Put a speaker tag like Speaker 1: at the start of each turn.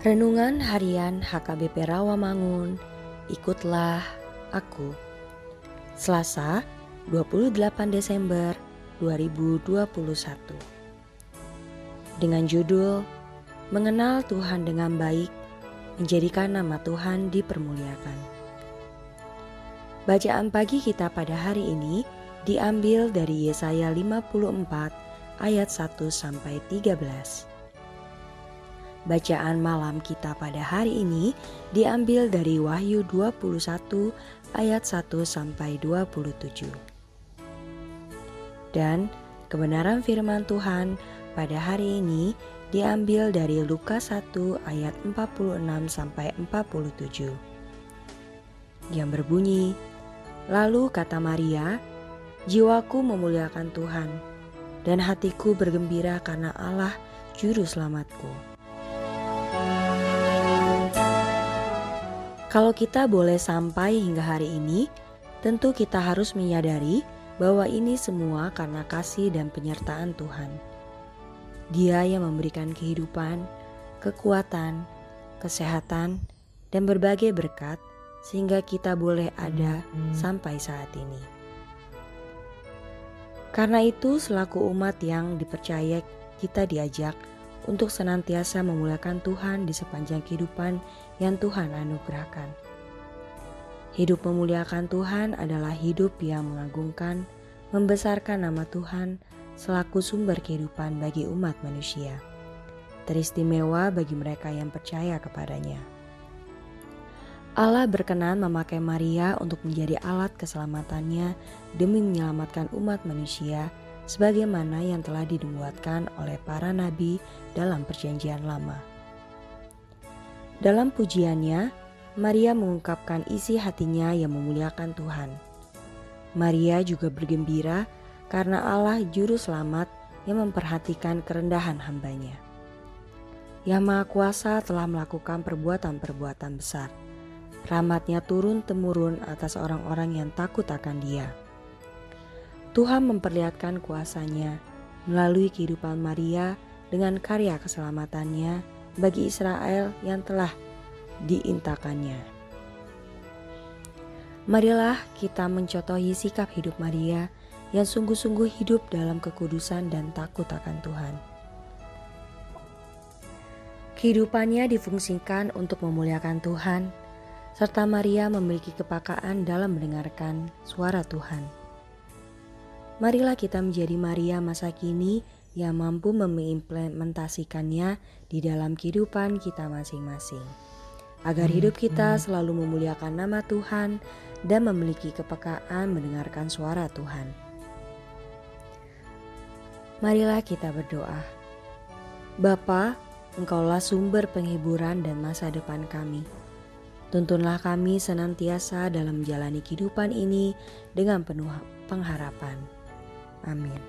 Speaker 1: Renungan Harian HKBP Rawamangun, ikutlah aku. Selasa, 28 Desember 2021. Dengan judul Mengenal Tuhan dengan baik, menjadikan nama Tuhan dipermuliakan. Bacaan pagi kita pada hari ini diambil dari Yesaya 54 ayat 1 sampai 13. Bacaan malam kita pada hari ini diambil dari Wahyu 21 ayat 1 sampai 27. Dan kebenaran firman Tuhan pada hari ini diambil dari Lukas 1 ayat 46 sampai 47. Yang berbunyi, Lalu kata Maria, Jiwaku memuliakan Tuhan, dan hatiku bergembira karena Allah Juru Selamatku Kalau kita boleh sampai hingga hari ini, tentu kita harus menyadari bahwa ini semua karena kasih dan penyertaan Tuhan. Dia yang memberikan kehidupan, kekuatan, kesehatan, dan berbagai berkat sehingga kita boleh ada sampai saat ini. Karena itu, selaku umat yang dipercaya, kita diajak untuk senantiasa memuliakan Tuhan di sepanjang kehidupan yang Tuhan anugerahkan. Hidup memuliakan Tuhan adalah hidup yang mengagungkan, membesarkan nama Tuhan selaku sumber kehidupan bagi umat manusia. Teristimewa bagi mereka yang percaya kepadanya. Allah berkenan memakai Maria untuk menjadi alat keselamatannya demi menyelamatkan umat manusia sebagaimana yang telah dinubuatkan oleh para nabi dalam Perjanjian Lama. Dalam pujiannya, Maria mengungkapkan isi hatinya yang memuliakan Tuhan. Maria juga bergembira karena Allah Juru Selamat yang memperhatikan kerendahan hambanya. Yang Maha Kuasa telah melakukan perbuatan-perbuatan besar. Rahmatnya turun-temurun atas orang-orang yang takut akan dia. Tuhan memperlihatkan kuasanya melalui kehidupan Maria dengan karya keselamatannya bagi Israel yang telah diintakannya. Marilah kita mencotohi sikap hidup Maria yang sungguh-sungguh hidup dalam kekudusan dan takut akan Tuhan. Kehidupannya difungsikan untuk memuliakan Tuhan, serta Maria memiliki kepakaan dalam mendengarkan suara Tuhan. Marilah kita menjadi Maria masa kini yang mampu mengimplementasikannya di dalam kehidupan kita masing-masing. Agar hidup kita selalu memuliakan nama Tuhan dan memiliki kepekaan mendengarkan suara Tuhan. Marilah kita berdoa. Bapa, Engkaulah sumber penghiburan dan masa depan kami. Tuntunlah kami senantiasa dalam menjalani kehidupan ini dengan penuh pengharapan. Amin.